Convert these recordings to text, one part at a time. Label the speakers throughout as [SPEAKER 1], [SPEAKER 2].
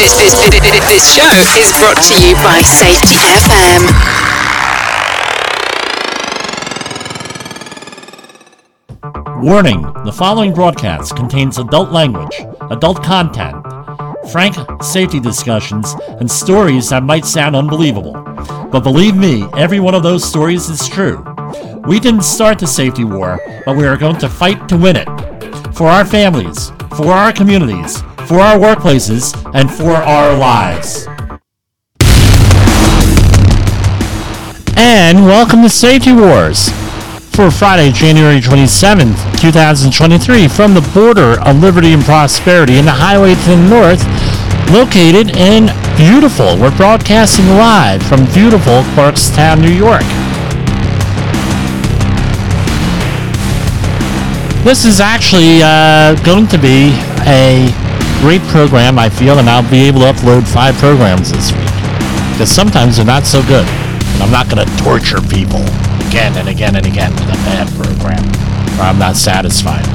[SPEAKER 1] This, this, this, show is brought to you by Safety FM.
[SPEAKER 2] Warning the following broadcast contains adult language, adult content, frank safety discussions, and stories that might sound unbelievable. But believe me, every one of those stories is true. We didn't start the safety war, but we are going to fight to win it. For our families, for our communities, for our workplaces, and for our lives. And welcome to Safety Wars for Friday, January 27th, 2023, from the border of liberty and prosperity in the highway to the north, located in beautiful, we're broadcasting live from beautiful Clarkstown, New York. This is actually uh, going to be a great program, I feel, and I'll be able to upload five programs this week. Because sometimes they're not so good. And I'm not going to torture people again and again and again with a bad program or I'm not satisfied.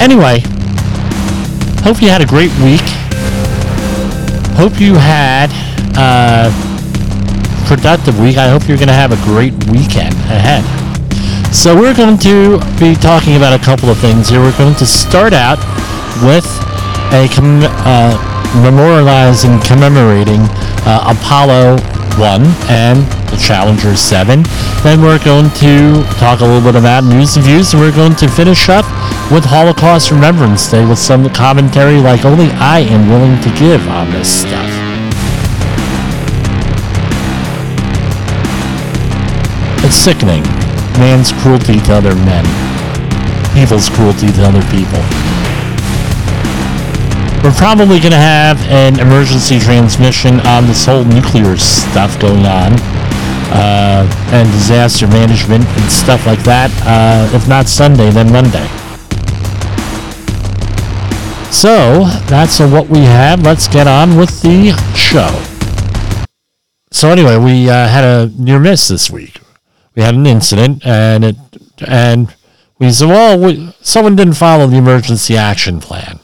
[SPEAKER 2] Anyway, hope you had a great week. Hope you had a productive week. I hope you're going to have a great weekend ahead. So we're going to be talking about a couple of things here. We're going to start out with a com- uh, memorializing, commemorating uh, Apollo 1 and the Challenger 7. Then we're going to talk a little bit about news and views, and we're going to finish up with Holocaust Remembrance Day with some commentary like only I am willing to give on this stuff. It's sickening. Man's cruelty to other men. Evil's cruelty to other people. We're probably going to have an emergency transmission on this whole nuclear stuff going on. Uh, and disaster management and stuff like that. Uh, if not Sunday, then Monday. So, that's what we have. Let's get on with the show. So, anyway, we uh, had a near miss this week. We had an incident, and it, and we said, well, we, someone didn't follow the emergency action plan.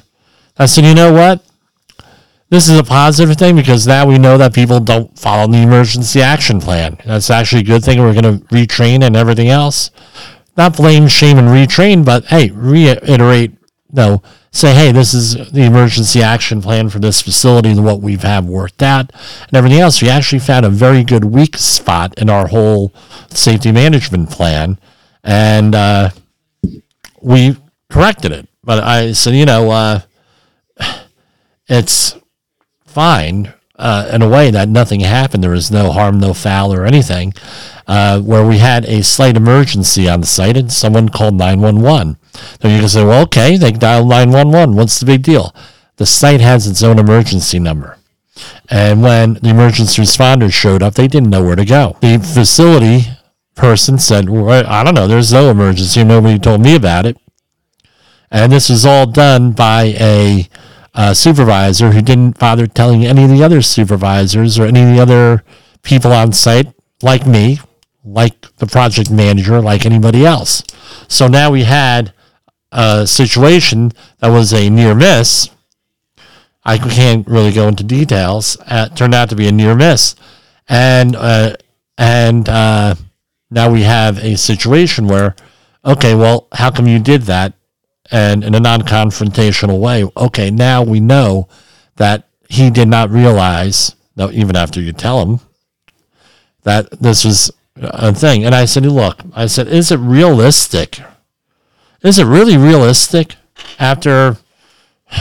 [SPEAKER 2] I said, you know what? This is a positive thing because now we know that people don't follow the emergency action plan. That's actually a good thing. We're going to retrain and everything else. Not blame, shame, and retrain, but hey, reiterate, no, say, hey, this is the emergency action plan for this facility and what we've have worked out and everything else. We actually found a very good weak spot in our whole safety management plan, and uh, we corrected it. But I said, you know, uh, it's fine uh, in a way that nothing happened. There was no harm, no foul, or anything. Uh, where we had a slight emergency on the site and someone called 911. Then you can say, well, okay, they dialed 911. What's the big deal? The site has its own emergency number. And when the emergency responders showed up, they didn't know where to go. The facility person said, well, I don't know, there's no emergency. Nobody told me about it. And this was all done by a uh, supervisor who didn't bother telling any of the other supervisors or any of the other people on site, like me, like the project manager, like anybody else. So now we had a situation that was a near miss. I can't really go into details. Uh, turned out to be a near miss, and uh, and uh, now we have a situation where, okay, well, how come you did that? And in a non-confrontational way. Okay, now we know that he did not realize, even after you tell him, that this was a thing. And I said, look, I said, is it realistic? Is it really realistic after,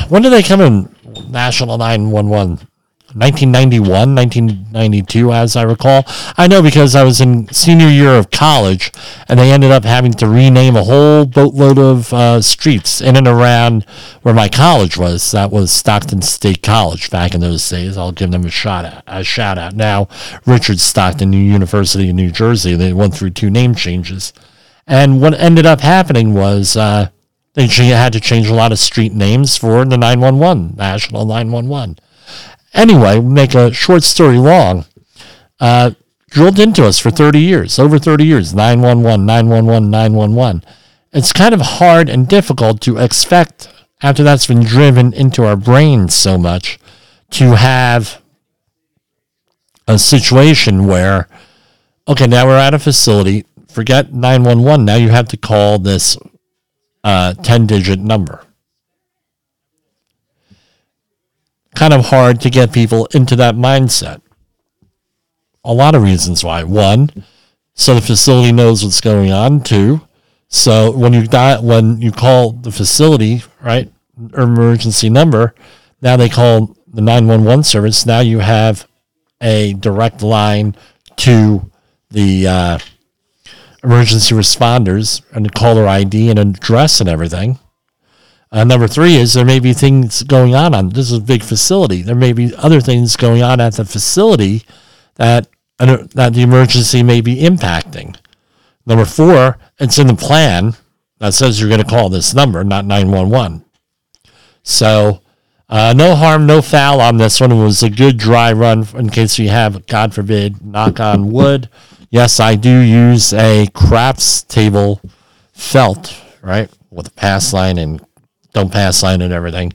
[SPEAKER 2] when did they come in National 911? 1991, 1992, as I recall. I know because I was in senior year of college, and they ended up having to rename a whole boatload of uh, streets in and around where my college was. That was Stockton State College back in those days. I'll give them a shot a shout out. Now, Richard Stockton University in New Jersey. They went through two name changes, and what ended up happening was. Uh, they had to change a lot of street names for the 911, National 911 Anyway, make a short story long. Uh, drilled into us for 30 years, over 30 years, 911, 911, 911. It's kind of hard and difficult to expect after that's been driven into our brains so much to have a situation where, okay, now we're at a facility, forget 911, now you have to call this uh, 10 digit number. Kind of hard to get people into that mindset. A lot of reasons why. One, so the facility knows what's going on. Two, so when you die, when you call the facility, right, emergency number, now they call the 911 service. Now you have a direct line to the uh, emergency responders and caller ID and address and everything. Uh, number three is there may be things going on on this is a big facility. There may be other things going on at the facility that that the emergency may be impacting. Number four, it's in the plan that says you're going to call this number, not 911. So, uh, no harm, no foul on this one. It was a good dry run in case you have, God forbid, knock on wood. Yes, I do use a craps table felt, right, with a pass line and don't pass line and everything.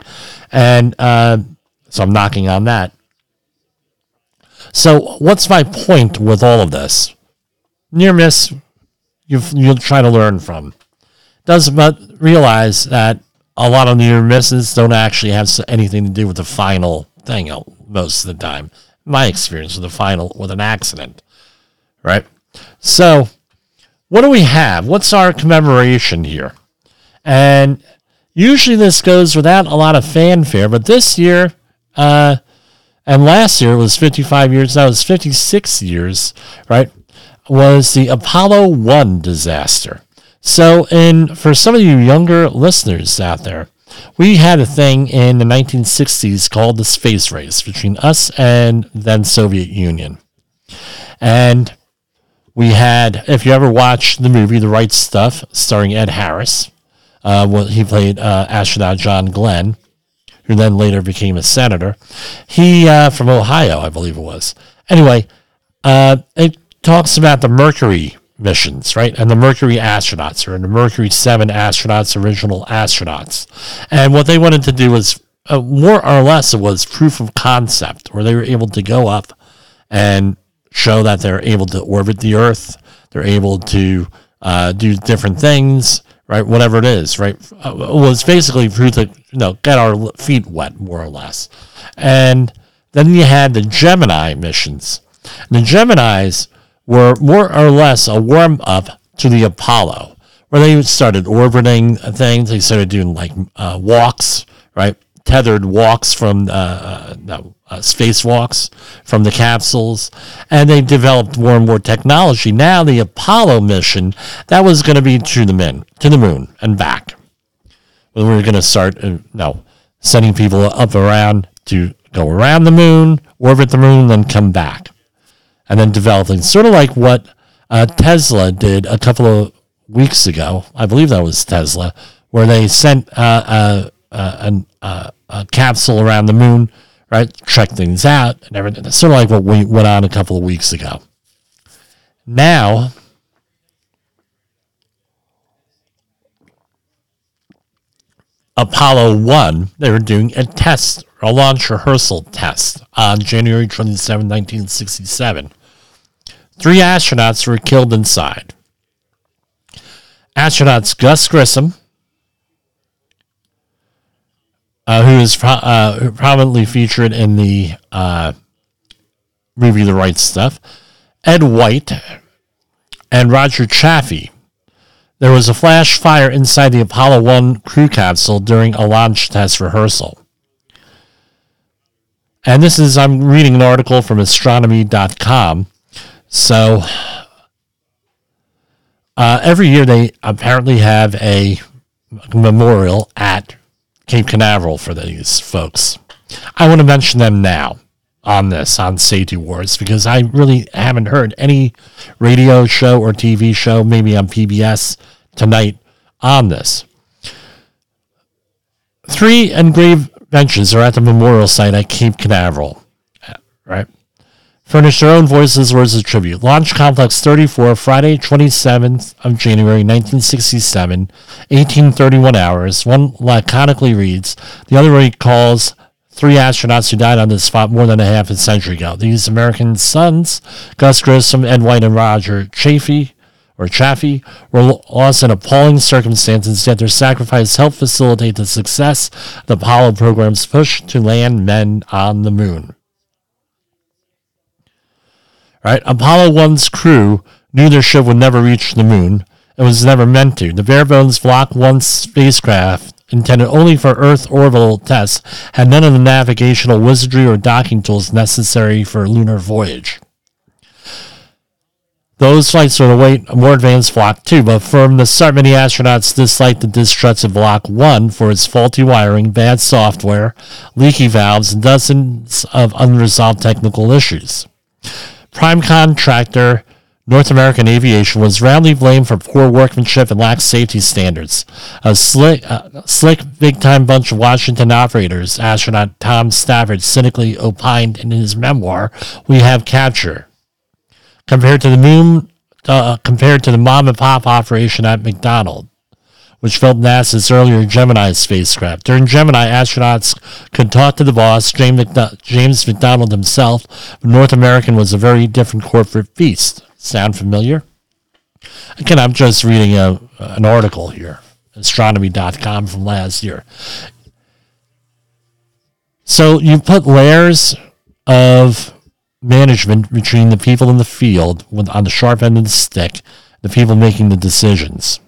[SPEAKER 2] And uh, so I'm knocking on that. So, what's my point with all of this? Near miss, you you'll try to learn from. Does but realize that a lot of near misses don't actually have anything to do with the final thing most of the time. My experience with the final with an accident, right? So, what do we have? What's our commemoration here? And usually this goes without a lot of fanfare, but this year, uh, and last year was 55 years. That was 56 years, right? was the Apollo 1 disaster. So, in for some of you younger listeners out there, we had a thing in the 1960s called the space race between us and then Soviet Union. And we had, if you ever watched the movie The Right Stuff, starring Ed Harris, uh, he played uh, astronaut John Glenn, who then later became a senator. He, uh, from Ohio, I believe it was. Anyway, uh, it talks about the Mercury missions, right? And the Mercury astronauts, or the Mercury 7 astronauts, original astronauts. And what they wanted to do was, uh, more or less, it was proof of concept, where they were able to go up and show that they're able to orbit the Earth, they're able to uh, do different things, right? Whatever it is, right? Uh, it was basically for to, you know, get our feet wet, more or less. And then you had the Gemini missions. And the Geminis were more or less a warm up to the Apollo, where they started orbiting things. They started doing like uh, walks, right? Tethered walks from uh, uh, uh, spacewalks from the capsules, and they developed more and more technology. Now the Apollo mission that was going to be to the moon, to the moon and back. We were going to start, uh, no, sending people up around to go around the moon, orbit the moon, then come back and then developing. Sort of like what uh, Tesla did a couple of weeks ago. I believe that was Tesla, where they sent uh, uh, uh a capsule around the moon, right? Check things out and everything. Sort of like what we went on a couple of weeks ago. Now, Apollo 1, they were doing a test, a launch rehearsal test on January 27, 1967. Three astronauts were killed inside. Astronauts Gus Grissom, uh, who is uh, prominently featured in the uh, movie The Right Stuff, Ed White, and Roger Chaffee there was a flash fire inside the Apollo 1 crew capsule during a launch test rehearsal. And this is, I'm reading an article from astronomy.com. So, uh, every year they apparently have a memorial at Cape Canaveral for these folks. I want to mention them now on this, on Safety Wars, because I really haven't heard any radio show or TV show, maybe on PBS tonight, on this. Three engraved benches are at the memorial site at Cape Canaveral, right? Furnish their own voices, words of tribute. Launch Complex 34, Friday, 27th of January, 1967, 1831 hours. One laconically reads, the other recalls three astronauts who died on this spot more than a half a century ago. These American sons, Gus Grissom, Ed White, and Roger Chaffee, or Chaffee, were lost in appalling circumstances, yet their sacrifice helped facilitate the success of the Apollo program's push to land men on the moon. Right? Apollo 1's crew knew their ship would never reach the moon. It was never meant to. The bare bones Block 1 spacecraft intended only for Earth orbital tests, had none of the navigational wizardry or docking tools necessary for a lunar voyage. Those flights were await a more advanced Block 2, but from the start, many astronauts disliked the distrusted Block 1 for its faulty wiring, bad software, leaky valves, and dozens of unresolved technical issues. Prime contractor North American aviation was roundly blamed for poor workmanship and lax safety standards. A slick, uh, slick big time bunch of Washington operators, astronaut Tom Stafford cynically opined in his memoir, We Have Capture. Compared to the moon, uh, compared to the mom and pop operation at McDonnell, which built NASA's earlier Gemini spacecraft. During Gemini, astronauts could talk to the boss, James McDonnell himself, North American was a very different corporate beast. Sound familiar? Again, I'm just reading a, an article here, astronomy.com from last year. So you put layers of management between the people in the field on the sharp end of the stick, the people making the decisions.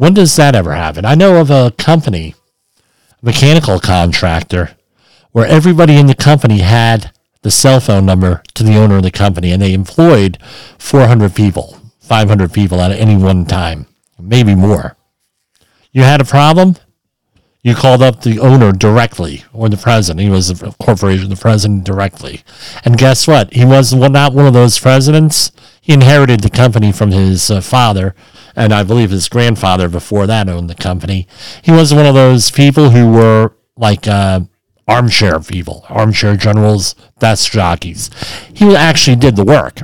[SPEAKER 2] When does that ever happen? I know of a company, mechanical contractor, where everybody in the company had the cell phone number to the owner of the company, and they employed 400 people, 500 people at any one time, maybe more. You had a problem, you called up the owner directly or the president. He was a corporation, the president directly. And guess what? He was not one of those presidents. He inherited the company from his uh, father, and I believe his grandfather before that owned the company. He was one of those people who were like uh, armchair people, armchair generals, desk jockeys. He actually did the work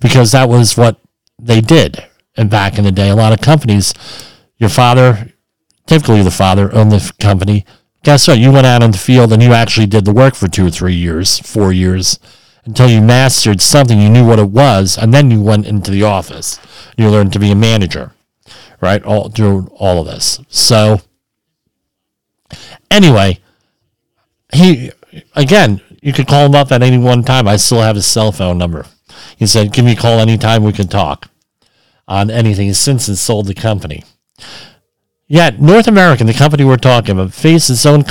[SPEAKER 2] because that was what they did. And back in the day, a lot of companies, your father, typically the father, owned the company. Guess what? You went out in the field and you actually did the work for two or three years, four years, until you mastered something, you knew what it was, and then you went into the office. You learned to be a manager, right? All through all of this. So, anyway, he again, you could call him up at any one time. I still have his cell phone number. He said, "Give me a call anytime we can talk on anything." He's since sold the company. Yet North American, the company we're talking about, faced its own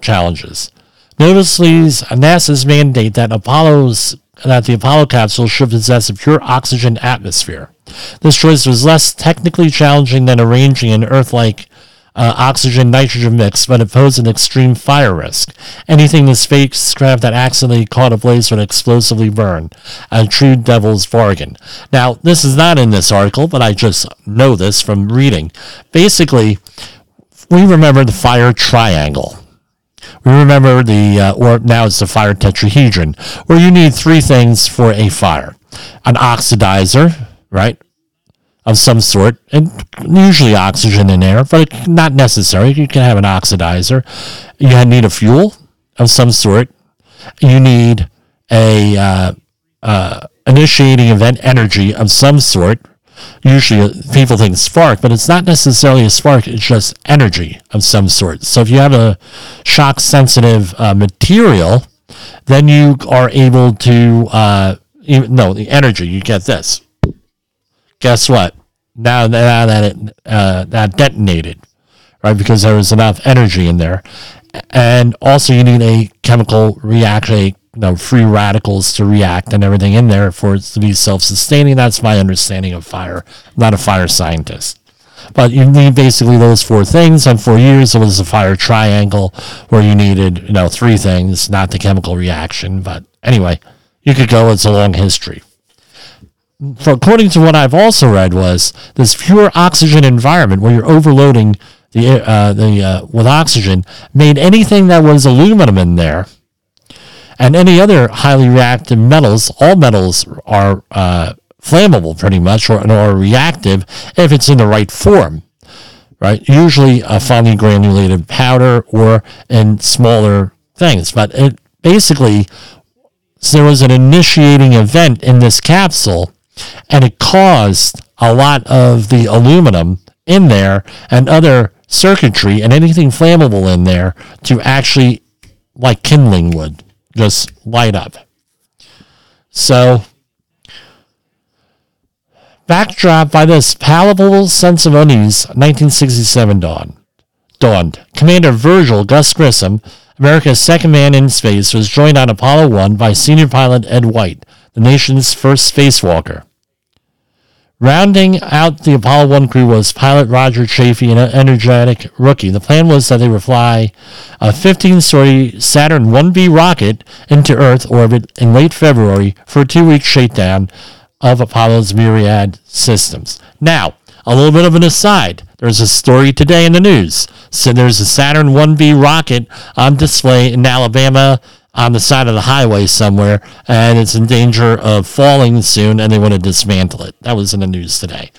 [SPEAKER 2] challenges. Noticeably, NASA's mandate that Apollo's that the Apollo capsule should possess a pure oxygen atmosphere. This choice was less technically challenging than arranging an Earth-like uh, oxygen nitrogen mix, but it posed an extreme fire risk. Anything the spacecraft that accidentally caught ablaze would explosively burn. A true devil's bargain. Now, this is not in this article, but I just know this from reading. Basically, we remember the fire triangle. We remember the, uh, or now it's the fire tetrahedron, where you need three things for a fire an oxidizer, right? of some sort, and usually oxygen in air, but not necessary. You can have an oxidizer. You need a fuel of some sort. You need a uh, uh, initiating event energy of some sort. Usually, people think spark, but it's not necessarily a spark. It's just energy of some sort. So, if you have a shock sensitive uh, material, then you are able to uh, no the energy. You get this guess what? Now, now that it uh, that detonated, right? Because there was enough energy in there, and also you need a chemical reaction, you know, free radicals to react and everything in there for it to be self-sustaining. That's my understanding of fire. I'm not a fire scientist. But you need basically those four things. And for years, it was a fire triangle where you needed, you know, three things, not the chemical reaction. But anyway, you could go. It's a long history for, according to what I've also read, was this pure oxygen environment where you're overloading the uh, the uh, with oxygen made anything that was aluminum in there and any other highly reactive metals. All metals are uh, flammable, pretty much, or, or reactive if it's in the right form. right? Usually a finely granulated powder or in smaller things. But it basically, there was an initiating event in this capsule and it caused a lot of the aluminum in there and other circuitry and anything flammable in there to actually, like kindling would, just light up. So, backdrop by this palpable sense of unease, 1967 dawned. Dawned. Commander Virgil Gus Grissom, America's second man in space, was joined on Apollo 1 by senior pilot Ed White, the nation's first spacewalker. Rounding out the Apollo 1 crew was pilot Roger Chaffee, an energetic rookie. The plan was that they would fly a 15 story Saturn 1B rocket into Earth orbit in late February for a two week shakedown of Apollo's myriad systems. Now, a little bit of an aside. There's a story today in the news. So there's a Saturn 1B rocket on display in Alabama on the side of the highway somewhere, and it's in danger of falling soon, and they want to dismantle it. That was in the news today.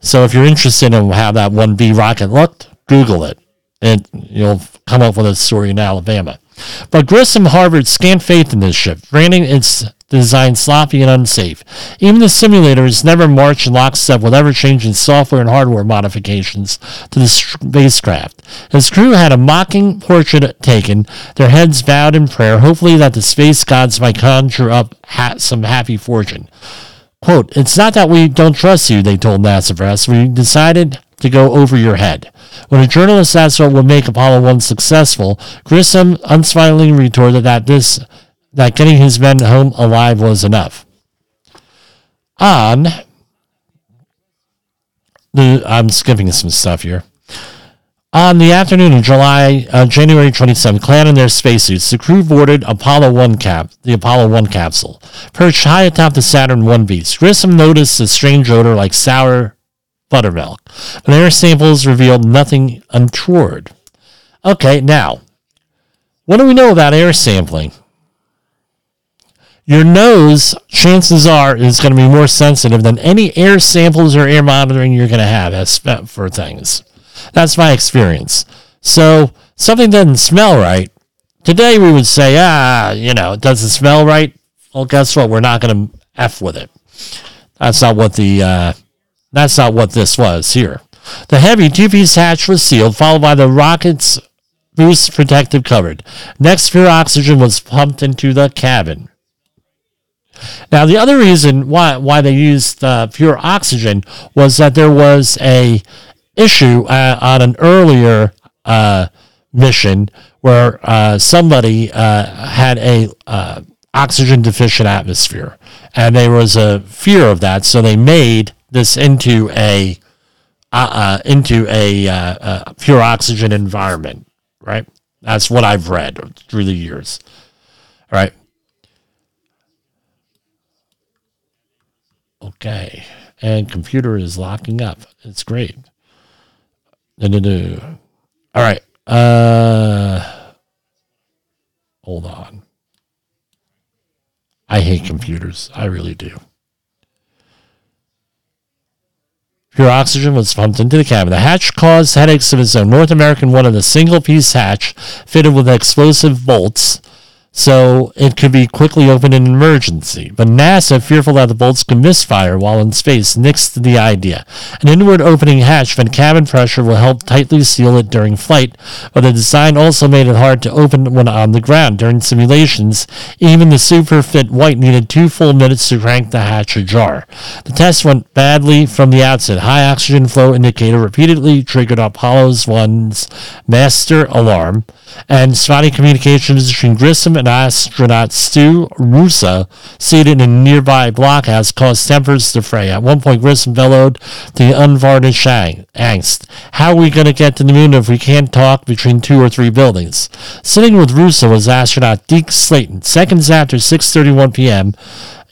[SPEAKER 2] So if you're interested in how that 1B rocket looked, Google it, and you'll come up with a story in Alabama. But Grissom Harvard scant faith in this ship, branding its design sloppy and unsafe. Even the simulator simulators never marched in lockstep with ever-changing software and hardware modifications to the spacecraft. His crew had a mocking portrait taken, their heads bowed in prayer, hopefully that the space gods might conjure up ha- some happy fortune. Quote, It's not that we don't trust you, they told NASA Press. We decided to go over your head. When a journalist asked what would make Apollo 1 successful, Grissom unsmilingly retorted that this that getting his men home alive was enough. On the, I'm skipping some stuff here. On the afternoon of July, uh, January 27, clad in their spacesuits, the crew boarded Apollo 1 cap, the Apollo 1 capsule. Perched high atop the Saturn 1B. Grissom noticed a strange odor like sour buttermilk, but air samples revealed nothing untoward. Okay, now, what do we know about air sampling? Your nose, chances are, is going to be more sensitive than any air samples or air monitoring you're going to have as for things. That's my experience. So something doesn't smell right. Today we would say, ah, you know, it doesn't smell right. Well, guess what? We're not going to f with it. That's not what the uh, that's not what this was here. The heavy two-piece hatch was sealed, followed by the rocket's boost protective covered. Next, pure oxygen was pumped into the cabin. Now, the other reason why why they used uh, pure oxygen was that there was a issue uh, on an earlier uh, mission where uh, somebody uh, had a uh, oxygen deficient atmosphere, and there was a fear of that, so they made this into a into a pure oxygen environment. Right, that's what I've read through the years. All right. Okay. And computer is locking up. It's great. All right. Uh, hold on. I hate computers. I really do. Pure oxygen was pumped into the cabin. The hatch caused headaches of its own. North American wanted a single piece hatch fitted with explosive bolts so it could be quickly opened in an emergency. But NASA, fearful that the bolts could misfire while in space, nixed the idea. An inward opening hatch when cabin pressure will help tightly seal it during flight, but the design also made it hard to open when on the ground. During simulations, even the super fit White needed two full minutes to crank the hatch ajar. The test went badly from the outset. High oxygen flow indicator repeatedly triggered Apollo's 1's master alarm and spotty communications between Grissom and astronaut Stu Roosa, seated in a nearby blockhouse, caused tempers to fray. At one point, Grissom bellowed the unvarnished angst. How are we going to get to the moon if we can't talk between two or three buildings? Sitting with Roosa was astronaut Deke Slayton. Seconds after 6.31 p.m.,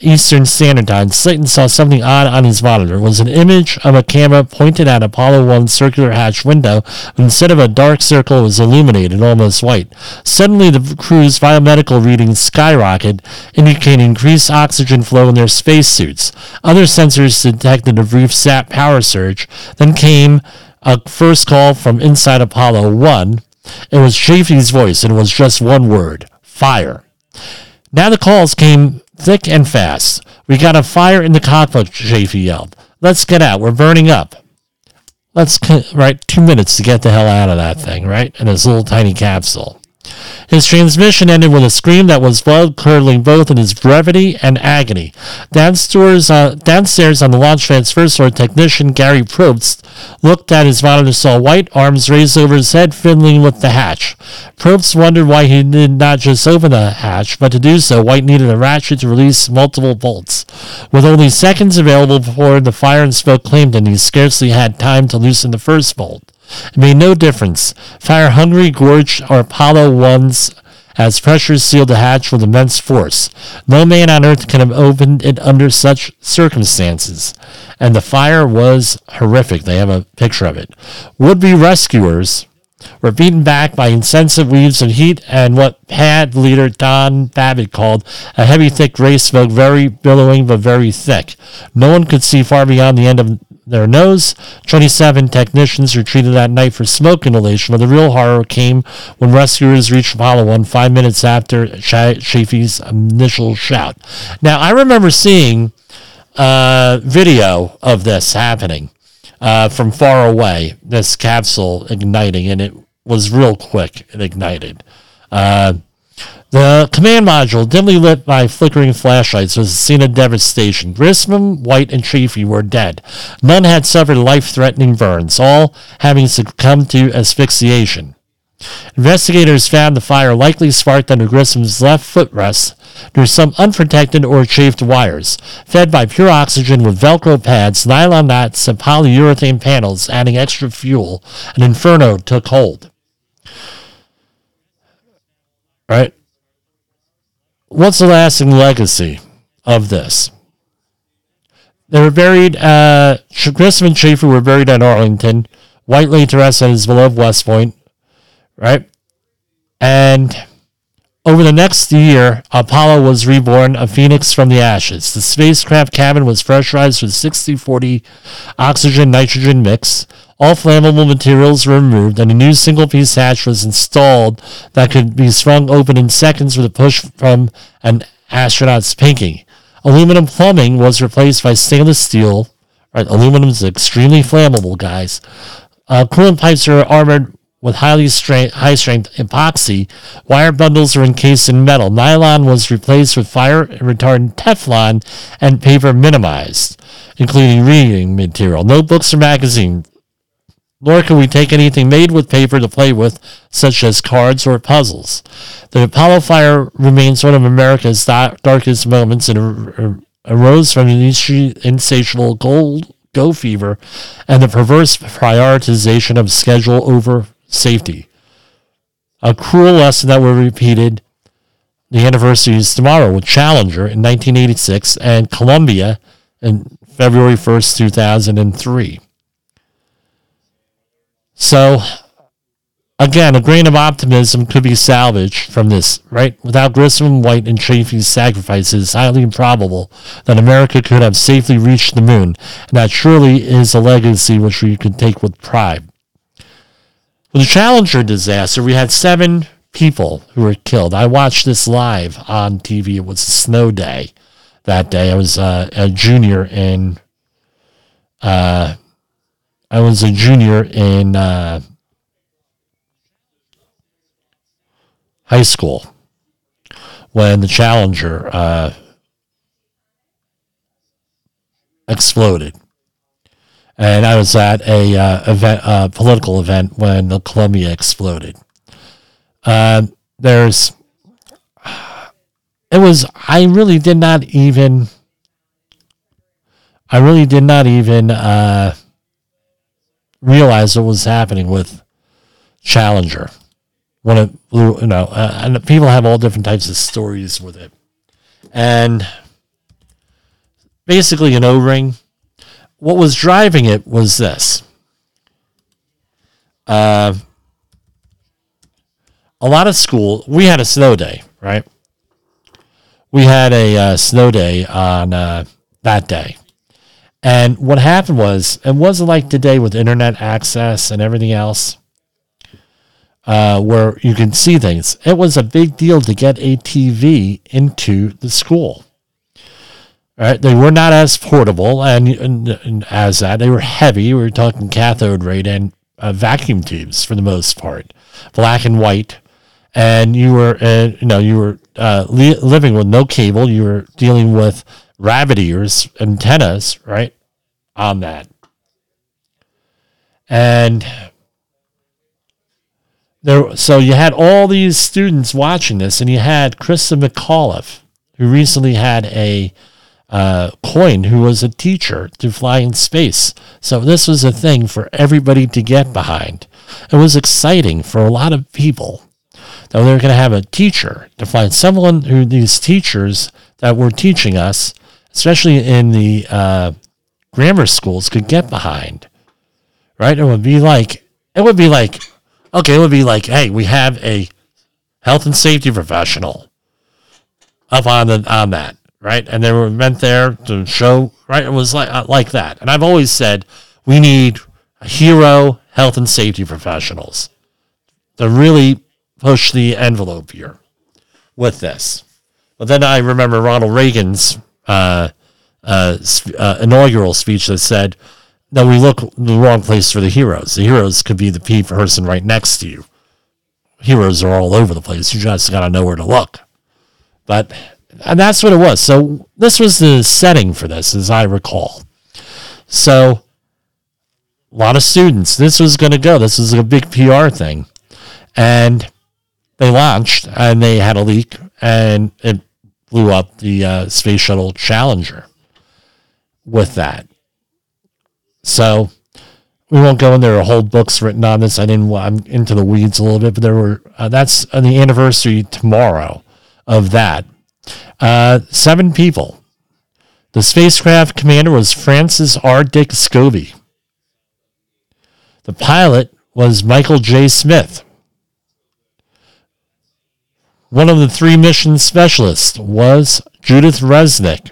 [SPEAKER 2] Eastern Standard Time, Slayton saw something odd on his monitor. It was an image of a camera pointed at Apollo 1's circular hatch window, instead of a dark circle, it was illuminated, almost white. Suddenly, the crew's biomedical readings skyrocketed, indicating increased oxygen flow in their spacesuits. Other sensors detected a brief sap power surge, then came a first call from inside Apollo 1. It was Chaffee's voice, and it was just one word fire. Now the calls came thick and fast. We got a fire in the cockpit, Chaffee yelled. Let's get out. We're burning up. Let's, right, two minutes to get the hell out of that thing, right? In this little tiny capsule. His transmission ended with a scream that was blood curdling both in his brevity and agony. Downstairs, uh, downstairs on the launch pad's first floor, technician Gary Propst looked at his monitor, and saw white arms raised over his head, fiddling with the hatch. Probst wondered why he did not just open the hatch, but to do so, White needed a ratchet to release multiple bolts. With only seconds available before the fire and smoke claimed him, he scarcely had time to loosen the first bolt. It made no difference. Fire Hungry gorged or Apollo 1's as pressure sealed the hatch with immense force. No man on earth could have opened it under such circumstances. And the fire was horrific. They have a picture of it. Would be rescuers were beaten back by incessant weaves of heat and what pad leader Don Babbitt called a heavy, thick gray smoke, very billowing but very thick. No one could see far beyond the end of their nose. 27 technicians were treated that night for smoke inhalation, but the real horror came when rescuers reached Apollo 1 five minutes after Chaffee's initial shout. Now, I remember seeing a video of this happening uh, from far away, this capsule igniting, and it was real quick. It ignited. Uh, the command module, dimly lit by flickering flashlights, was a scene of devastation. Grissom, White, and Chaffee were dead. None had suffered life-threatening burns, all having succumbed to asphyxiation. Investigators found the fire likely sparked under Grissom's left footrest through some unprotected or chafed wires, fed by pure oxygen with Velcro pads, nylon knots, and polyurethane panels, adding extra fuel. An inferno took hold. Right? What's the lasting legacy of this? They were buried, uh, Grissom and Chaffee were buried at Arlington. White laid to rest at his beloved West Point, right? And over the next year, Apollo was reborn, a phoenix from the ashes. The spacecraft cabin was pressurized with 60 40 oxygen nitrogen mix. All flammable materials were removed, and a new single piece hatch was installed that could be sprung open in seconds with a push from an astronaut's pinky. Aluminum plumbing was replaced by stainless steel. Right, aluminum is extremely flammable, guys. Uh, coolant pipes are armored with highly high strength epoxy. Wire bundles were encased in metal. Nylon was replaced with fire retardant Teflon and paper minimized, including reading material. Notebooks or magazines nor can we take anything made with paper to play with, such as cards or puzzles. The Apollo fire remains one of America's darkest moments and er-, er-, arose from an insatiable gold go fever and the perverse prioritization of schedule over safety. A cruel lesson that will be repeated the anniversaries tomorrow with Challenger in 1986 and Columbia in February 1st, 2003. So, again, a grain of optimism could be salvaged from this, right? Without Grissom, White, and Chaffee's sacrifices, it's highly improbable that America could have safely reached the moon, and that surely is a legacy which we can take with pride. With the Challenger disaster, we had seven people who were killed. I watched this live on TV. It was a snow day that day. I was uh, a junior in uh, I was a junior in uh, high school when the Challenger uh, exploded, and I was at a uh, event, uh, political event when the Columbia exploded. Uh, there's, it was. I really did not even. I really did not even uh, realize what was happening with Challenger. When it you know, uh, and people have all different types of stories with it. And basically, an O ring. What was driving it was this. Uh, a lot of school, we had a snow day, right? We had a uh, snow day on uh, that day. And what happened was, it wasn't like today with internet access and everything else, uh, where you can see things. It was a big deal to get a TV into the school. Right? They were not as portable and, and, and as that. They were heavy. We were talking cathode ray and uh, vacuum tubes for the most part, black and white. And you were, uh, you know, you were uh, li- living with no cable. You were dealing with rabbit ears, antennas, right, on that. And there, so you had all these students watching this, and you had Christa McAuliffe, who recently had a uh, coin, who was a teacher to fly in space. So this was a thing for everybody to get behind. It was exciting for a lot of people that they were going to have a teacher to find someone who these teachers that were teaching us especially in the uh, grammar schools, could get behind. Right? It would be like it would be like okay, it would be like, hey, we have a health and safety professional up on the on that, right? And they were meant there to show, right? It was like uh, like that. And I've always said we need hero health and safety professionals to really push the envelope here with this. But then I remember Ronald Reagan's uh, uh, uh, inaugural speech that said, "No, we look the wrong place for the heroes. The heroes could be the person right next to you. Heroes are all over the place. You just got to know where to look." But and that's what it was. So this was the setting for this, as I recall. So a lot of students. This was going to go. This was a big PR thing, and they launched and they had a leak and it blew up the uh, Space Shuttle Challenger with that. So we won't go in there. A whole book's written on this. I didn't. I'm into the weeds a little bit, but there were. Uh, that's the anniversary tomorrow of that. Uh, seven people. The spacecraft commander was Francis R. Dick Scobie. The pilot was Michael J. Smith. One of the three mission specialists was Judith Resnik.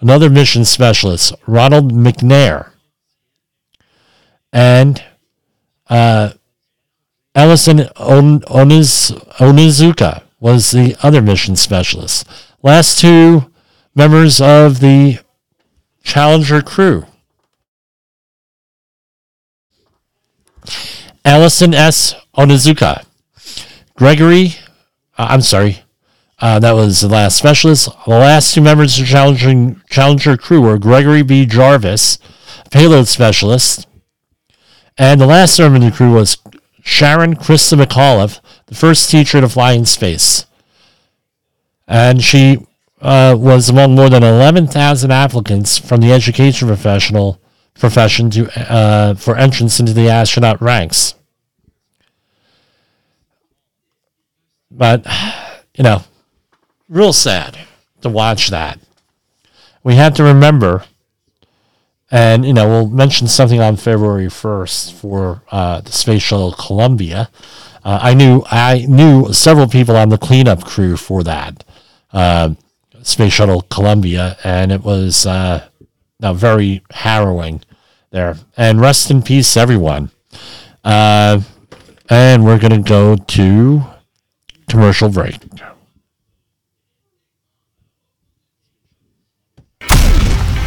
[SPEAKER 2] Another mission specialist, Ronald McNair. And uh, Ellison On- Oniz- Onizuka was the other mission specialist. Last two members of the Challenger crew. Ellison S. Onizuka, Gregory uh, I'm sorry. Uh, that was the last specialist. The last two members of the Challenger crew were Gregory B. Jarvis, payload specialist, and the last member of the crew was Sharon Christa McAuliffe, the first teacher to fly in space. And she uh, was among more than 11,000 applicants from the education professional profession to uh, for entrance into the astronaut ranks. But, you know, real sad to watch that. We have to remember, and, you know, we'll mention something on February 1st for uh, the Space Shuttle Columbia. Uh, I knew I knew several people on the cleanup crew for that uh, Space Shuttle Columbia, and it was uh, very harrowing there. And rest in peace, everyone. Uh, and we're going to go to commercial break.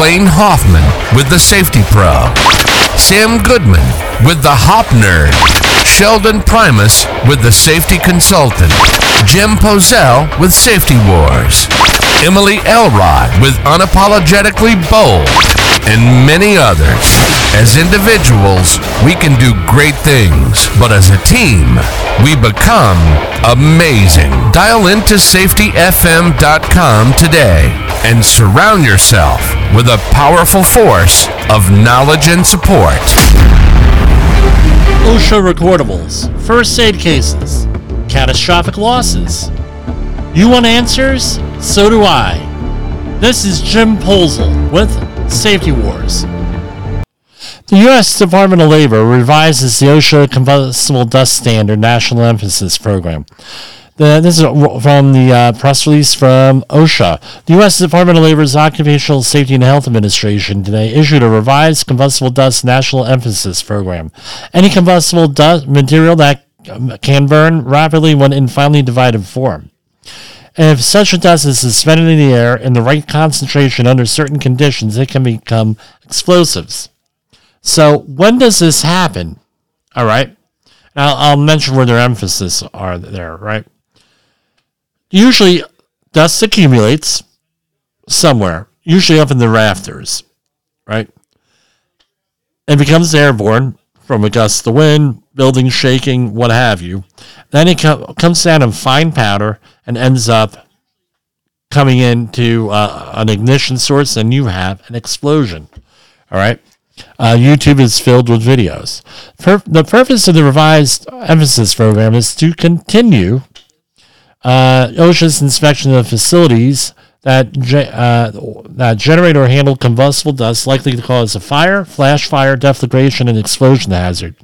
[SPEAKER 3] Blaine Hoffman with the Safety Pro, Sam Goodman with the Hop Nerd, Sheldon Primus with the Safety Consultant, Jim Pozell with Safety Wars, Emily Elrod with Unapologetically Bold, and many others. As individuals, we can do great things, but as a team, we become amazing. Dial into safetyfm.com today and surround yourself with a powerful force of knowledge and support.
[SPEAKER 2] OSHA recordables, first aid cases, catastrophic losses. You want answers? So do I. This is Jim Posel with Safety Wars. The U.S. Department of Labor revises the OSHA Combustible Dust Standard National Emphasis Program. The, this is from the uh, press release from OSHA. The U.S. Department of Labor's Occupational Safety and Health Administration today issued a revised combustible dust national emphasis program. Any combustible dust material that um, can burn rapidly when in finely divided form. If such a dust is suspended in the air in the right concentration under certain conditions, it can become explosives. So, when does this happen? All right. I'll mention where their emphasis are there, right? Usually, dust accumulates somewhere, usually up in the rafters, right? And becomes airborne from a gust of wind, building shaking, what have you. Then it co- comes down in fine powder and ends up coming into uh, an ignition source, and you have an explosion. All right. Uh, YouTube is filled with videos. Pur- the purpose of the revised emphasis program is to continue uh, OSHA's inspection of facilities that ge- uh, that generate or handle combustible dust likely to cause a fire, flash fire, deflagration, and explosion hazard.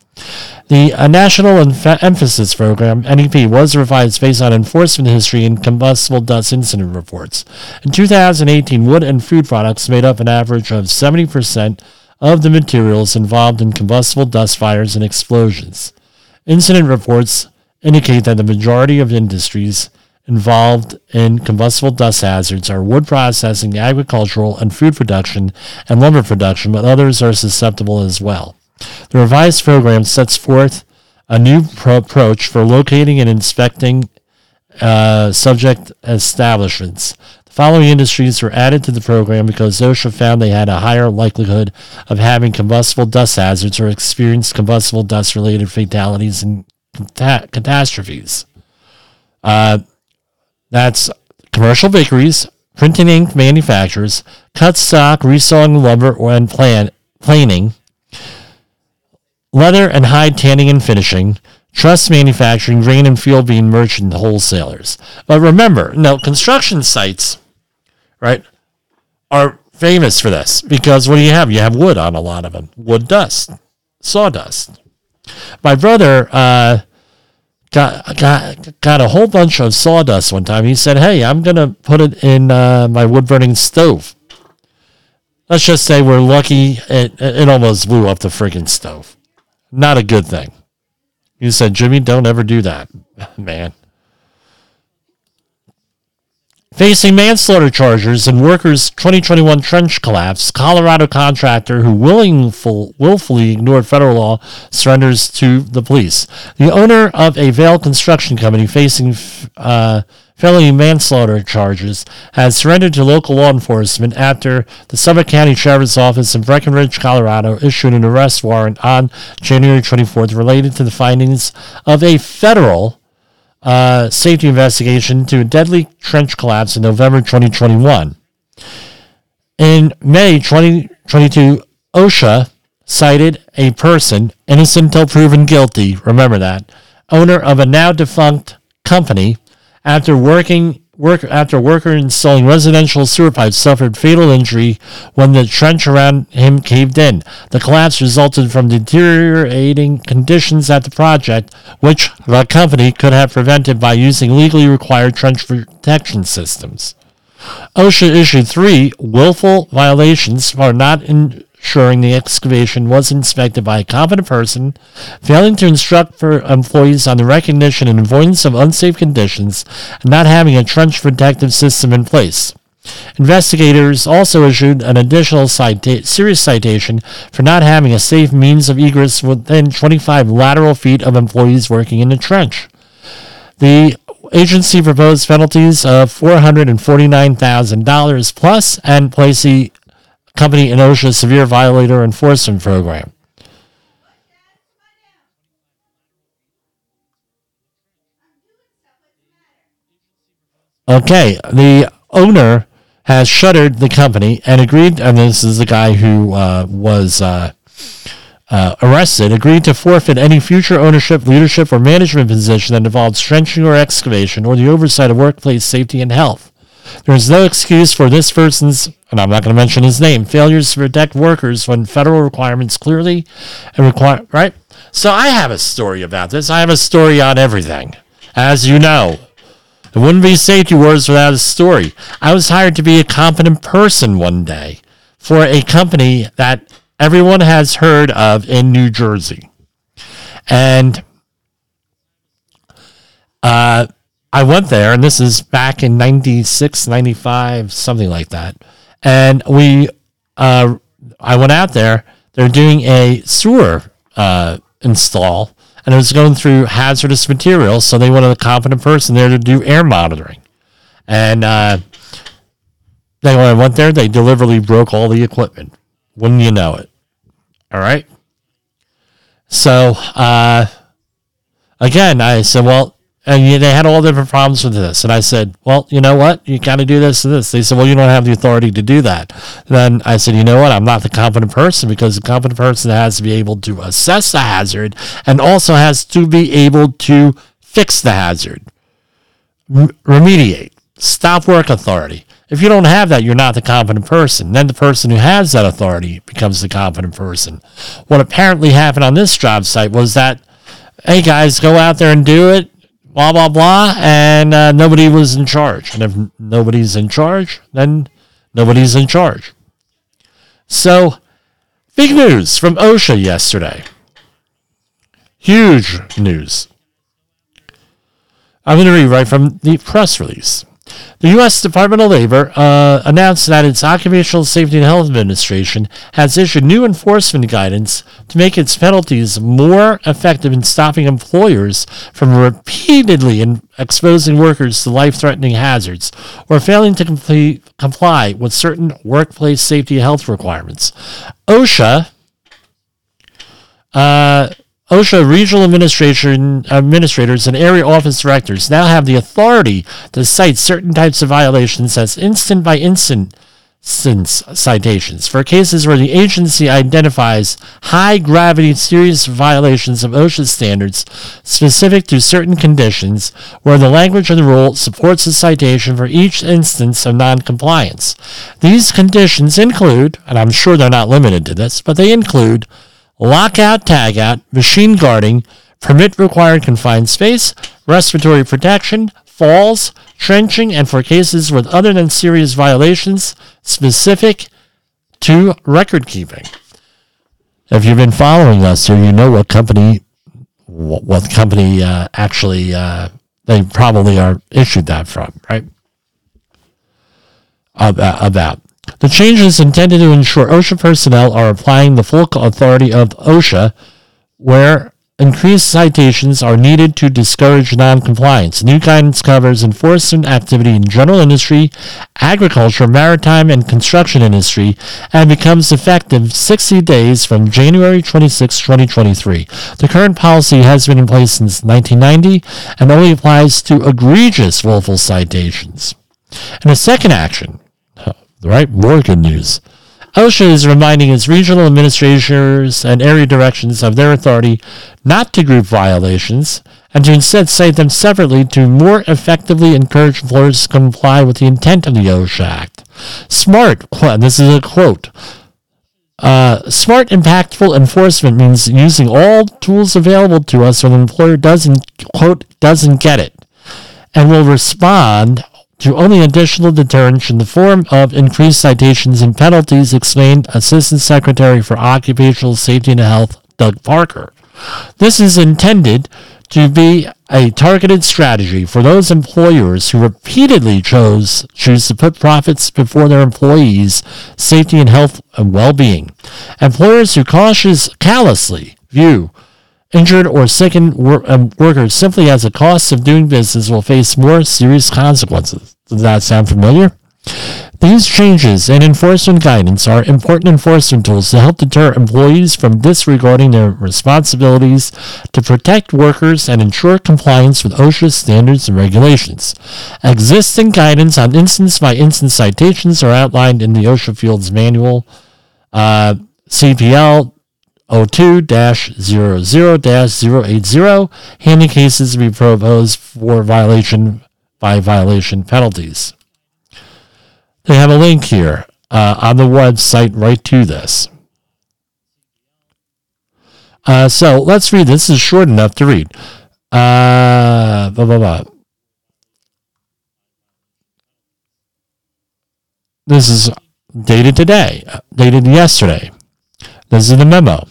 [SPEAKER 2] The uh, National Enf- Emphasis Program (NEP) was revised based on enforcement history and combustible dust incident reports. In 2018, wood and food products made up an average of 70% of the materials involved in combustible dust fires and explosions. Incident reports indicate that the majority of industries involved in combustible dust hazards are wood processing, agricultural, and food production and lumber production, but others are susceptible as well. The revised program sets forth a new pro- approach for locating and inspecting uh, subject establishments. The following industries were added to the program because OSHA found they had a higher likelihood of having combustible dust hazards or experienced combustible dust related fatalities and catastrophes. Uh, that's commercial bakeries, printing ink manufacturers, cut stock, resawing lumber, and plan- planing, leather and hide tanning and finishing, truss manufacturing, grain and field bean merchant wholesalers. But remember, no, construction sites, right, are famous for this because what do you have? You have wood on a lot of them, wood dust, sawdust. My brother, uh, got got got a whole bunch of sawdust one time. He said, "Hey, I'm gonna put it in uh, my wood burning stove." Let's just say we're lucky it it almost blew up the freaking stove. Not a good thing. He said, "Jimmy, don't ever do that, man." Facing manslaughter charges in workers' 2021 trench collapse, Colorado contractor who willingful, willfully ignored federal law surrenders to the police. The owner of a Vail construction company facing uh, felony manslaughter charges has surrendered to local law enforcement after the Summit County Sheriff's Office in Breckenridge, Colorado issued an arrest warrant on January 24th related to the findings of a federal uh, safety investigation to a deadly trench collapse in November 2021. In May 2022, OSHA cited a person innocent until proven guilty, remember that, owner of a now defunct company after working work after worker installing residential sewer pipes suffered fatal injury when the trench around him caved in. The collapse resulted from deteriorating conditions at the project, which the company could have prevented by using legally required trench protection systems. OSHA issued three willful violations for not ensuring the excavation was inspected by a competent person, failing to instruct for employees on the recognition and avoidance of unsafe conditions, and not having a trench protective system in place. Investigators also issued an additional cita- serious citation for not having a safe means of egress within 25 lateral feet of employees working in the trench. The agency proposed penalties of $449,000 plus and placing company in OSHA severe violator enforcement program. Okay, the owner has shuttered the company and agreed, and this is the guy who uh, was uh, uh, arrested, agreed to forfeit any future ownership, leadership, or management position that involves trenching or excavation or the oversight of workplace safety and health. There is no excuse for this person's, and I'm not going to mention his name, failures to protect workers when federal requirements clearly and require, right? So I have a story about this. I have a story on everything, as you know. It wouldn't be Safety Wars without a story. I was hired to be a competent person one day for a company that everyone has heard of in New Jersey. And uh, I went there, and this is back in 96, 95, something like that. And we, uh, I went out there. They're doing a sewer uh, install and it was going through hazardous materials. So they wanted a competent person there to do air monitoring. And uh, they, when I went there, they deliberately broke all the equipment. Wouldn't you know it? All right. So uh, again, I said, well, and they had all different problems with this. And I said, well, you know what? You got to do this and this. They said, well, you don't have the authority to do that. Then I said, you know what? I'm not the competent person because the competent person has to be able to assess the hazard and also has to be able to fix the hazard, remediate, stop work authority. If you don't have that, you're not the competent person. Then the person who has that authority becomes the competent person. What apparently happened on this job site was that, hey guys, go out there and do it blah blah blah, and uh, nobody was in charge. And if nobody's in charge, then nobody's in charge. So, big news from OSHA yesterday. Huge news. I'm going to read right from the press release. The U.S. Department of Labor uh, announced that its Occupational Safety and Health Administration has issued new enforcement guidance to make its penalties more effective in stopping employers from repeatedly exposing workers to life threatening hazards or failing to complete, comply with certain workplace safety and health requirements. OSHA. Uh, OSHA regional administrators and area office directors now have the authority to cite certain types of violations as instance by instance citations for cases where the agency identifies high gravity serious violations of OSHA standards specific to certain conditions where the language of the rule supports a citation for each instance of noncompliance. These conditions include, and I'm sure they're not limited to this, but they include lockout, tagout, machine guarding, permit required confined space, respiratory protection, falls, trenching, and for cases with other than serious violations specific to record keeping. If you've been following us here, you know what company, what company uh, actually uh, they probably are issued that from, right? About. The change is intended to ensure OSHA personnel are applying the full authority of OSHA where increased citations are needed to discourage noncompliance. New guidance covers enforcement activity in general industry, agriculture, maritime, and construction industry and becomes effective 60 days from January 26, 2023. The current policy has been in place since 1990 and only applies to egregious willful citations. In a second action, right? More good news. OSHA is reminding its regional administrators and area directions of their authority not to group violations and to instead cite them separately to more effectively encourage employers to comply with the intent of the OSHA Act. Smart, this is a quote, uh, smart, impactful enforcement means using all tools available to us when an employer doesn't, quote, doesn't get it and will respond to only additional deterrence in the form of increased citations and penalties, explained Assistant Secretary for Occupational Safety and Health, Doug Parker. This is intended to be a targeted strategy for those employers who repeatedly chose choose to put profits before their employees' safety and health and well-being. Employers who cautious callously view Injured or sickened wor- um, workers simply as a cost of doing business will face more serious consequences. Does that sound familiar? These changes in enforcement guidance are important enforcement tools to help deter employees from disregarding their responsibilities to protect workers and ensure compliance with OSHA standards and regulations. Existing guidance on instance by instance citations are outlined in the OSHA Fields Manual, uh, CPL 02-00-080, handling cases to be proposed for violation by violation penalties. They have a link here uh, on the website right to this. Uh, so let's read. This is short enough to read. Uh, blah, blah, blah. This is dated today, dated yesterday. This is the memo.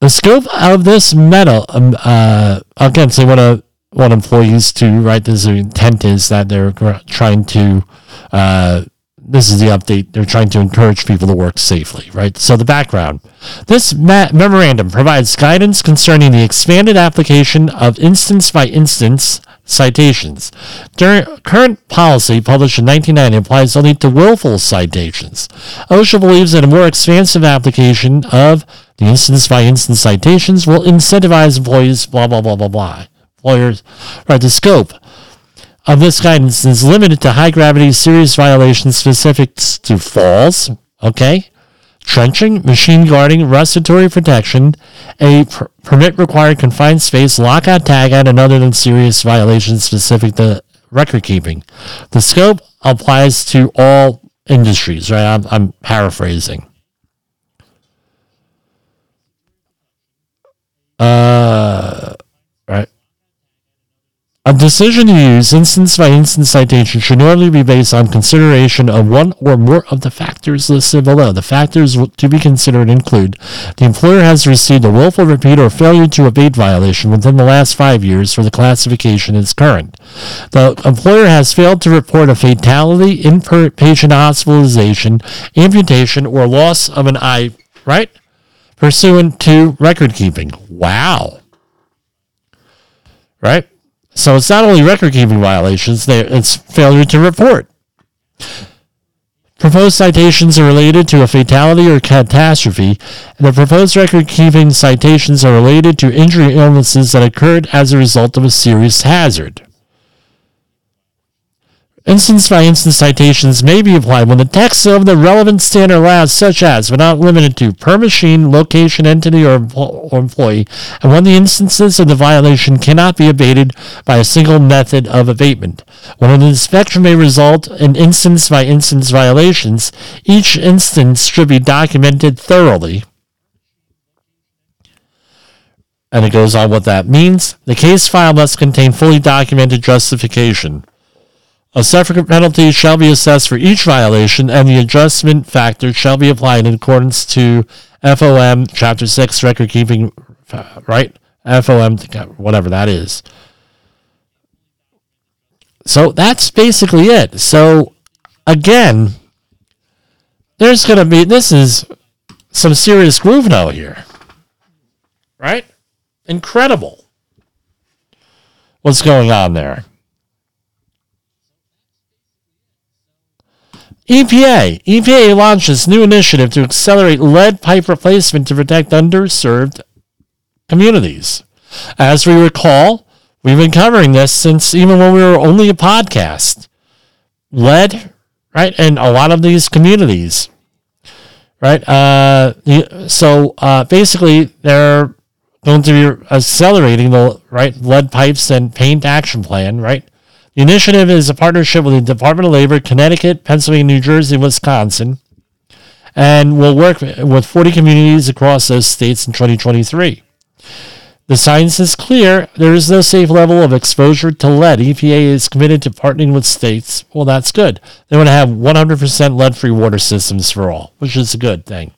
[SPEAKER 2] The scope of this memo, um, uh, again, so want to want employees to write this. Intent is that they're trying to uh, this is the update. They're trying to encourage people to work safely, right? So, the background this ma- memorandum provides guidance concerning the expanded application of instance by instance citations. During current policy published in 1990 applies only to willful citations. OSHA believes that a more expansive application of the instance by instance citations will incentivize employees, blah, blah, blah, blah, blah. Employers, right? The scope of this guidance is limited to high gravity serious violations specific to falls, okay, trenching, machine guarding, respiratory protection, a per- permit required confined space, lockout, tagout, and other than serious violations specific to record keeping. The scope applies to all industries, right? I'm, I'm paraphrasing. Uh. A decision to use instance by instance citation should normally be based on consideration of one or more of the factors listed below. The factors to be considered include the employer has received a willful repeat or failure to abate violation within the last five years for the classification is current. The employer has failed to report a fatality, inpatient hospitalization, amputation, or loss of an eye, right? Pursuant to record keeping. Wow. Right? So it's not only record keeping violations, it's failure to report. Proposed citations are related to a fatality or catastrophe, and the proposed record keeping citations are related to injury illnesses that occurred as a result of a serious hazard. Instance by instance citations may be applied when the text of the relevant standard allows, such as, but not limited to, per machine, location, entity, or, employee, and when the instances of the violation cannot be abated by a single method of abatement. When an inspection may result in instance by instance violations, each instance should be documented thoroughly. And it goes on what that means. The case file must contain fully documented justification. A separate penalty shall be assessed for each violation, and the adjustment factor shall be applied in accordance to FOM Chapter 6 record keeping, uh, right? FOM, whatever that is. So that's basically it. So, again, there's going to be, this is some serious groove now here. Right? Incredible. What's going on there? EPA. EPA launches new initiative to accelerate lead pipe replacement to protect underserved communities. As we recall, we've been covering this since even when we were only a podcast. Lead, right, in a lot of these communities, right? Uh, so uh, basically, they're going to be accelerating the right lead pipes and paint action plan, right? The initiative is a partnership with the Department of Labor, Connecticut, Pennsylvania, New Jersey, Wisconsin, and will work with 40 communities across those states in 2023. The science is clear. There is no safe level of exposure to lead. EPA is committed to partnering with states. Well, that's good. They want to have 100% lead free water systems for all, which is a good thing.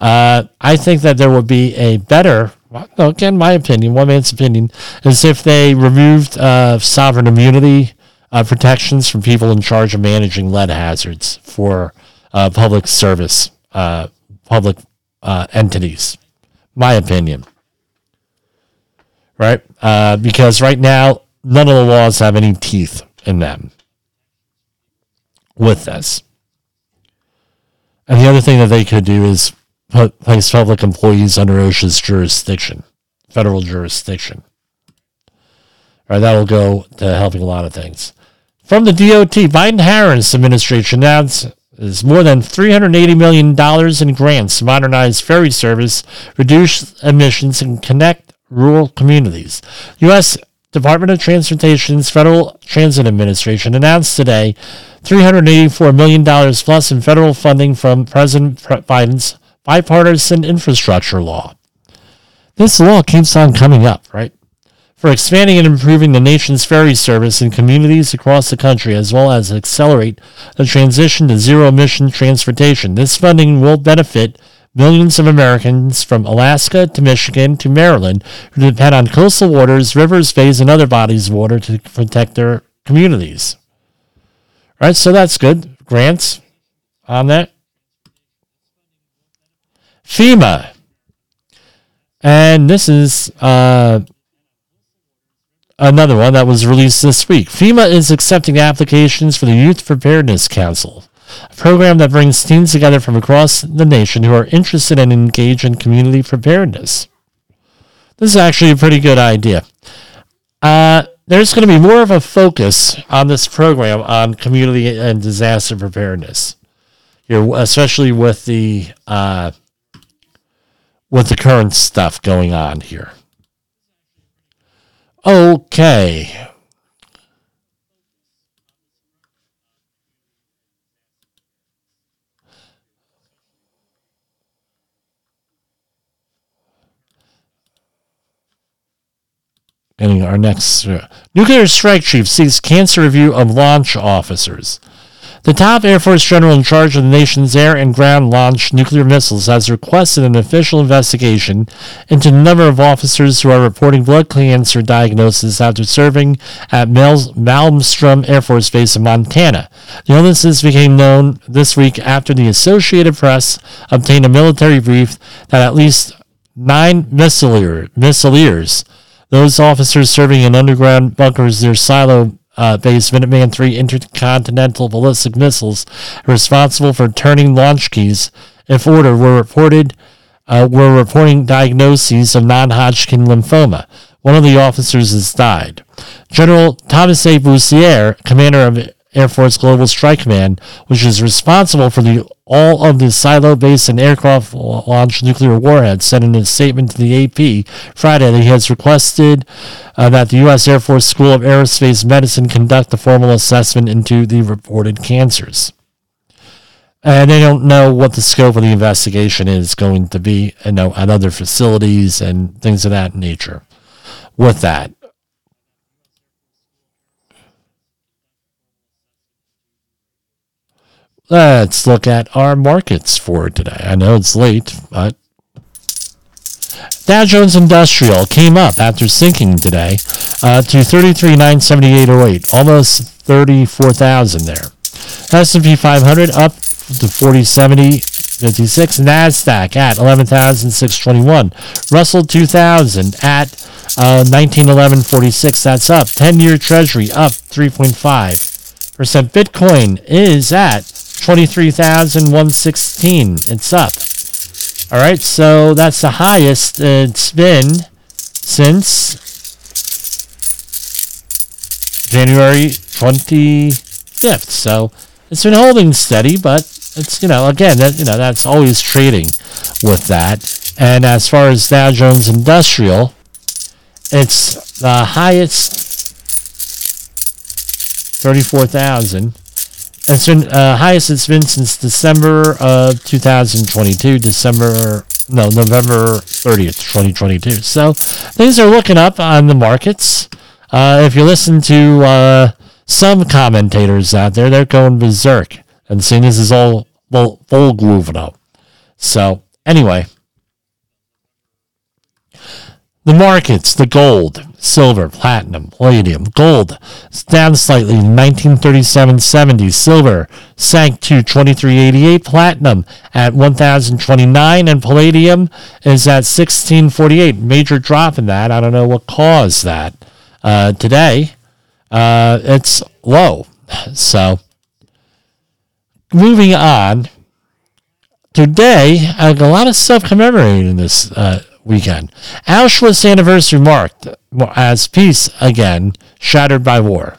[SPEAKER 2] Uh, I think that there would be a better again, my opinion, one man's opinion, is if they removed uh, sovereign immunity uh, protections from people in charge of managing lead hazards for uh, public service, uh, public uh, entities. My opinion. Right? Uh, because right now, none of the laws have any teeth in them. with this. And the other thing that they could do is place public employees under OSHA's jurisdiction, federal jurisdiction. All right, that'll go to helping a lot of things. From the DOT, Biden Harris administration announced is more than $380 million in grants to modernize ferry service, reduce emissions, and connect rural communities. U.S. Department of Transportation's Federal Transit Administration announced today $384 million plus in federal funding from President Biden's bipartisan infrastructure law. This law keeps on coming up, right? For expanding and improving the nation's ferry service in communities across the country, as well as accelerate the transition to zero emission transportation. This funding will benefit millions of Americans from Alaska to Michigan to Maryland who depend on coastal waters, rivers, bays, and other bodies of water to protect their communities. All right, so that's good. Grants on that. FEMA. And this is uh, another one that was released this week. FEMA is accepting applications for the Youth Preparedness Council a program that brings teens together from across the nation who are interested and engaged in community preparedness. This is actually a pretty good idea. Uh, there's going to be more of a focus on this program on community and disaster preparedness here, especially with the uh, with the current stuff going on here. Okay, Getting our next uh, nuclear strike chief seeks cancer review of launch officers. The top Air Force general in charge of the nation's air and ground launched nuclear missiles has requested an official investigation into the number of officers who are reporting blood cancer diagnosis after serving at Malmstrom Air Force Base in Montana. The illnesses became known this week after the Associated Press obtained a military brief that at least nine missileers those officers serving in underground bunkers near silo uh, based Minuteman III intercontinental ballistic missiles responsible for turning launch keys, if ordered, were reported uh, were reporting diagnoses of non-Hodgkin lymphoma. One of the officers has died. General Thomas A. Bussiere, commander of Air Force Global Strike Command, which is responsible for the all of the silo-based and aircraft-launched nuclear warheads, said in a statement to the AP Friday that he has requested uh, that the U.S. Air Force School of Aerospace Medicine conduct a formal assessment into the reported cancers. And they don't know what the scope of the investigation is going to be, you know, at other facilities and things of that nature. With that, Let's look at our markets for today. I know it's late, but Dow Jones Industrial came up after sinking today uh, to 33,978.08, almost 34,000 there. S&P 500 up to 4070.56. Nasdaq at 11,621. Russell 2000 at uh, 1911.46. That's up. 10-year Treasury up 3.5 percent. Bitcoin is at 23,116. It's up. All right, so that's the highest it's been since January 25th. So it's been holding steady, but it's, you know, again, that, you know, that's always trading with that. And as far as Dow Jones Industrial, it's the highest 34,000 it's been uh, highest it's been since December of 2022. December, no, November 30th, 2022. So things are looking up on the markets. Uh, if you listen to uh, some commentators out there, they're going berserk and saying this is all full, full Gluvino. So anyway, the markets, the gold, silver, platinum, palladium, gold down slightly 1937.70. Silver sank to 23.88. Platinum at 1,029 and palladium is at 16.48. Major drop in that. I don't know what caused that. Uh, today, uh, it's low. So moving on. Today, a lot of stuff commemorating this uh, weekend. Auschwitz anniversary marked as peace again shattered by war.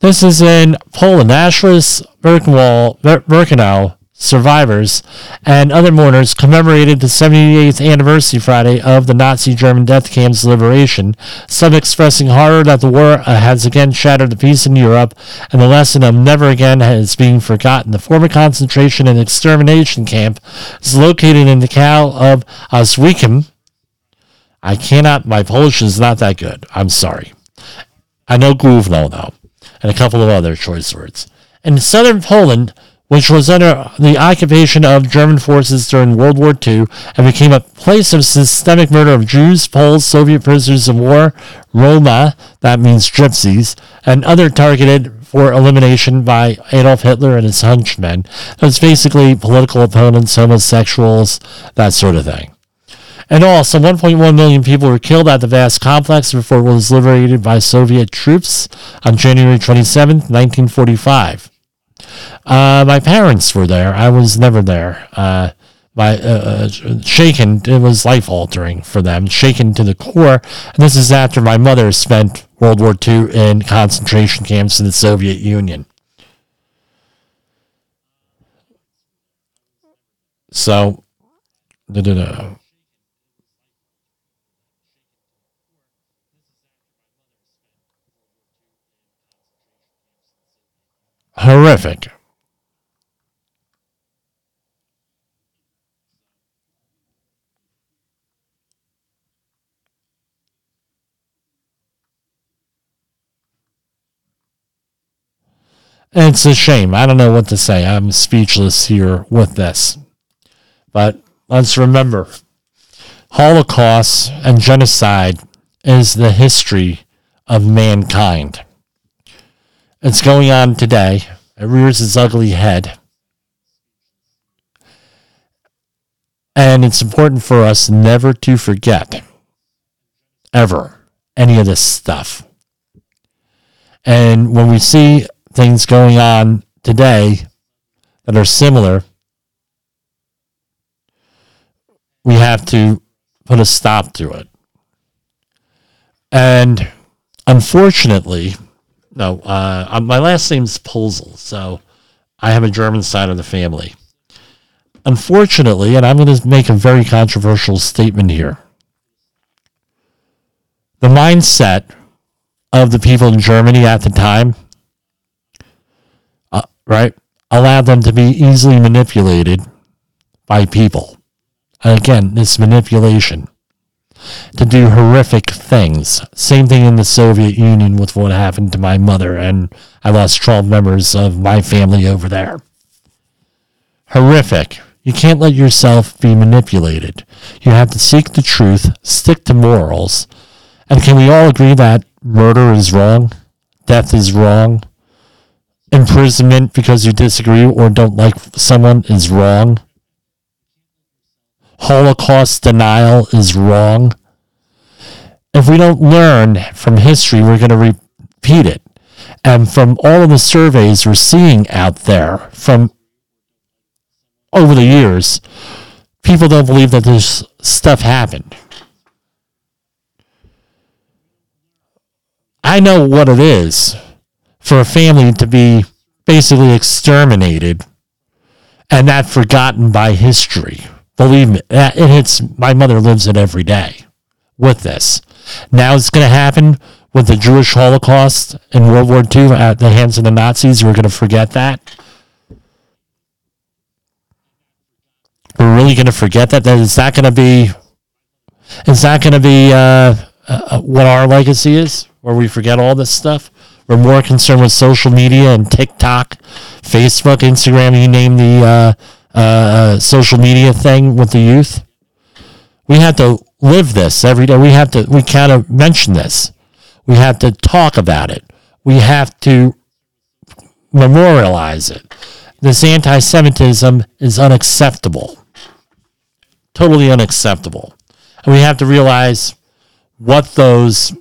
[SPEAKER 2] This is in Poland. Auschwitz Birkenau survivors and other mourners commemorated the 78th anniversary Friday of the Nazi German death camp's liberation, some expressing horror that the war uh, has again shattered the peace in Europe and the lesson of never again is being forgotten. The former concentration and extermination camp is located in the cow of Oswiecim. I cannot, my Polish is not that good. I'm sorry. I know Gówno, though, and a couple of other choice words. In southern Poland, which was under the occupation of German forces during World War II and became a place of systemic murder of Jews, Poles, Soviet prisoners of war, Roma, that means gypsies, and other targeted for elimination by Adolf Hitler and his henchmen. That's basically political opponents, homosexuals, that sort of thing. And also, 1.1 million people were killed at the vast complex before it was liberated by Soviet troops on January 27, 1945. Uh, my parents were there. I was never there. Uh, my uh, uh, shaken, it was life altering for them, shaken to the core. And this is after my mother spent World War II in concentration camps in the Soviet Union. So, horrific. It's a shame. I don't know what to say. I'm speechless here with this. But let's remember Holocaust and genocide is the history of mankind. It's going on today. It rears its ugly head. And it's important for us never to forget, ever, any of this stuff. And when we see things going on today that are similar, we have to put a stop to it. And unfortunately, no, uh, uh, my last name's Polzel, so I have a German side of the family. Unfortunately, and I'm going to make a very controversial statement here, the mindset of the people in Germany at the time, uh, right, allowed them to be easily manipulated by people. And again, this manipulation to do horrific things. Same thing in the Soviet Union with what happened to my mother, and I lost 12 members of my family over there. Horrific. You can't let yourself be manipulated. You have to seek the truth, stick to morals. And can we all agree that murder is wrong? Death is wrong? Imprisonment because you disagree or don't like someone is wrong? Holocaust denial is wrong. If we don't learn from history, we're going to repeat it. And from all of the surveys we're seeing out there from over the years, people don't believe that this stuff happened. I know what it is for a family to be basically exterminated and not forgotten by history. Believe me, it hits. My mother lives it every day with this. Now it's going to happen with the Jewish Holocaust in World War II at the hands of the Nazis. We're going to forget that. We're really going to forget that. That is that going to be? Is that going to be uh, uh, what our legacy is, where we forget all this stuff? We're more concerned with social media and TikTok, Facebook, Instagram. You name the uh, uh, uh, social media thing with the youth. We have to live this every day. We have to, we kind of mention this. We have to talk about it. We have to memorialize it. This anti Semitism is unacceptable. Totally unacceptable. And we have to realize what those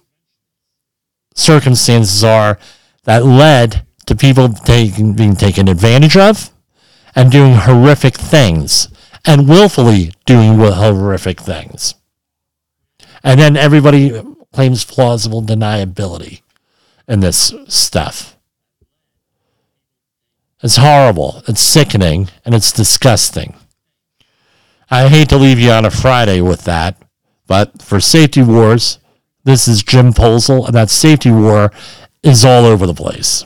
[SPEAKER 2] circumstances are that led to people taking, being taken advantage of and doing horrific things and willfully doing horrific things. And then everybody claims plausible deniability in this stuff. It's horrible, it's sickening, and it's disgusting. I hate to leave you on a Friday with that, but for Safety Wars, this is Jim Posel, and that Safety War is all over the place.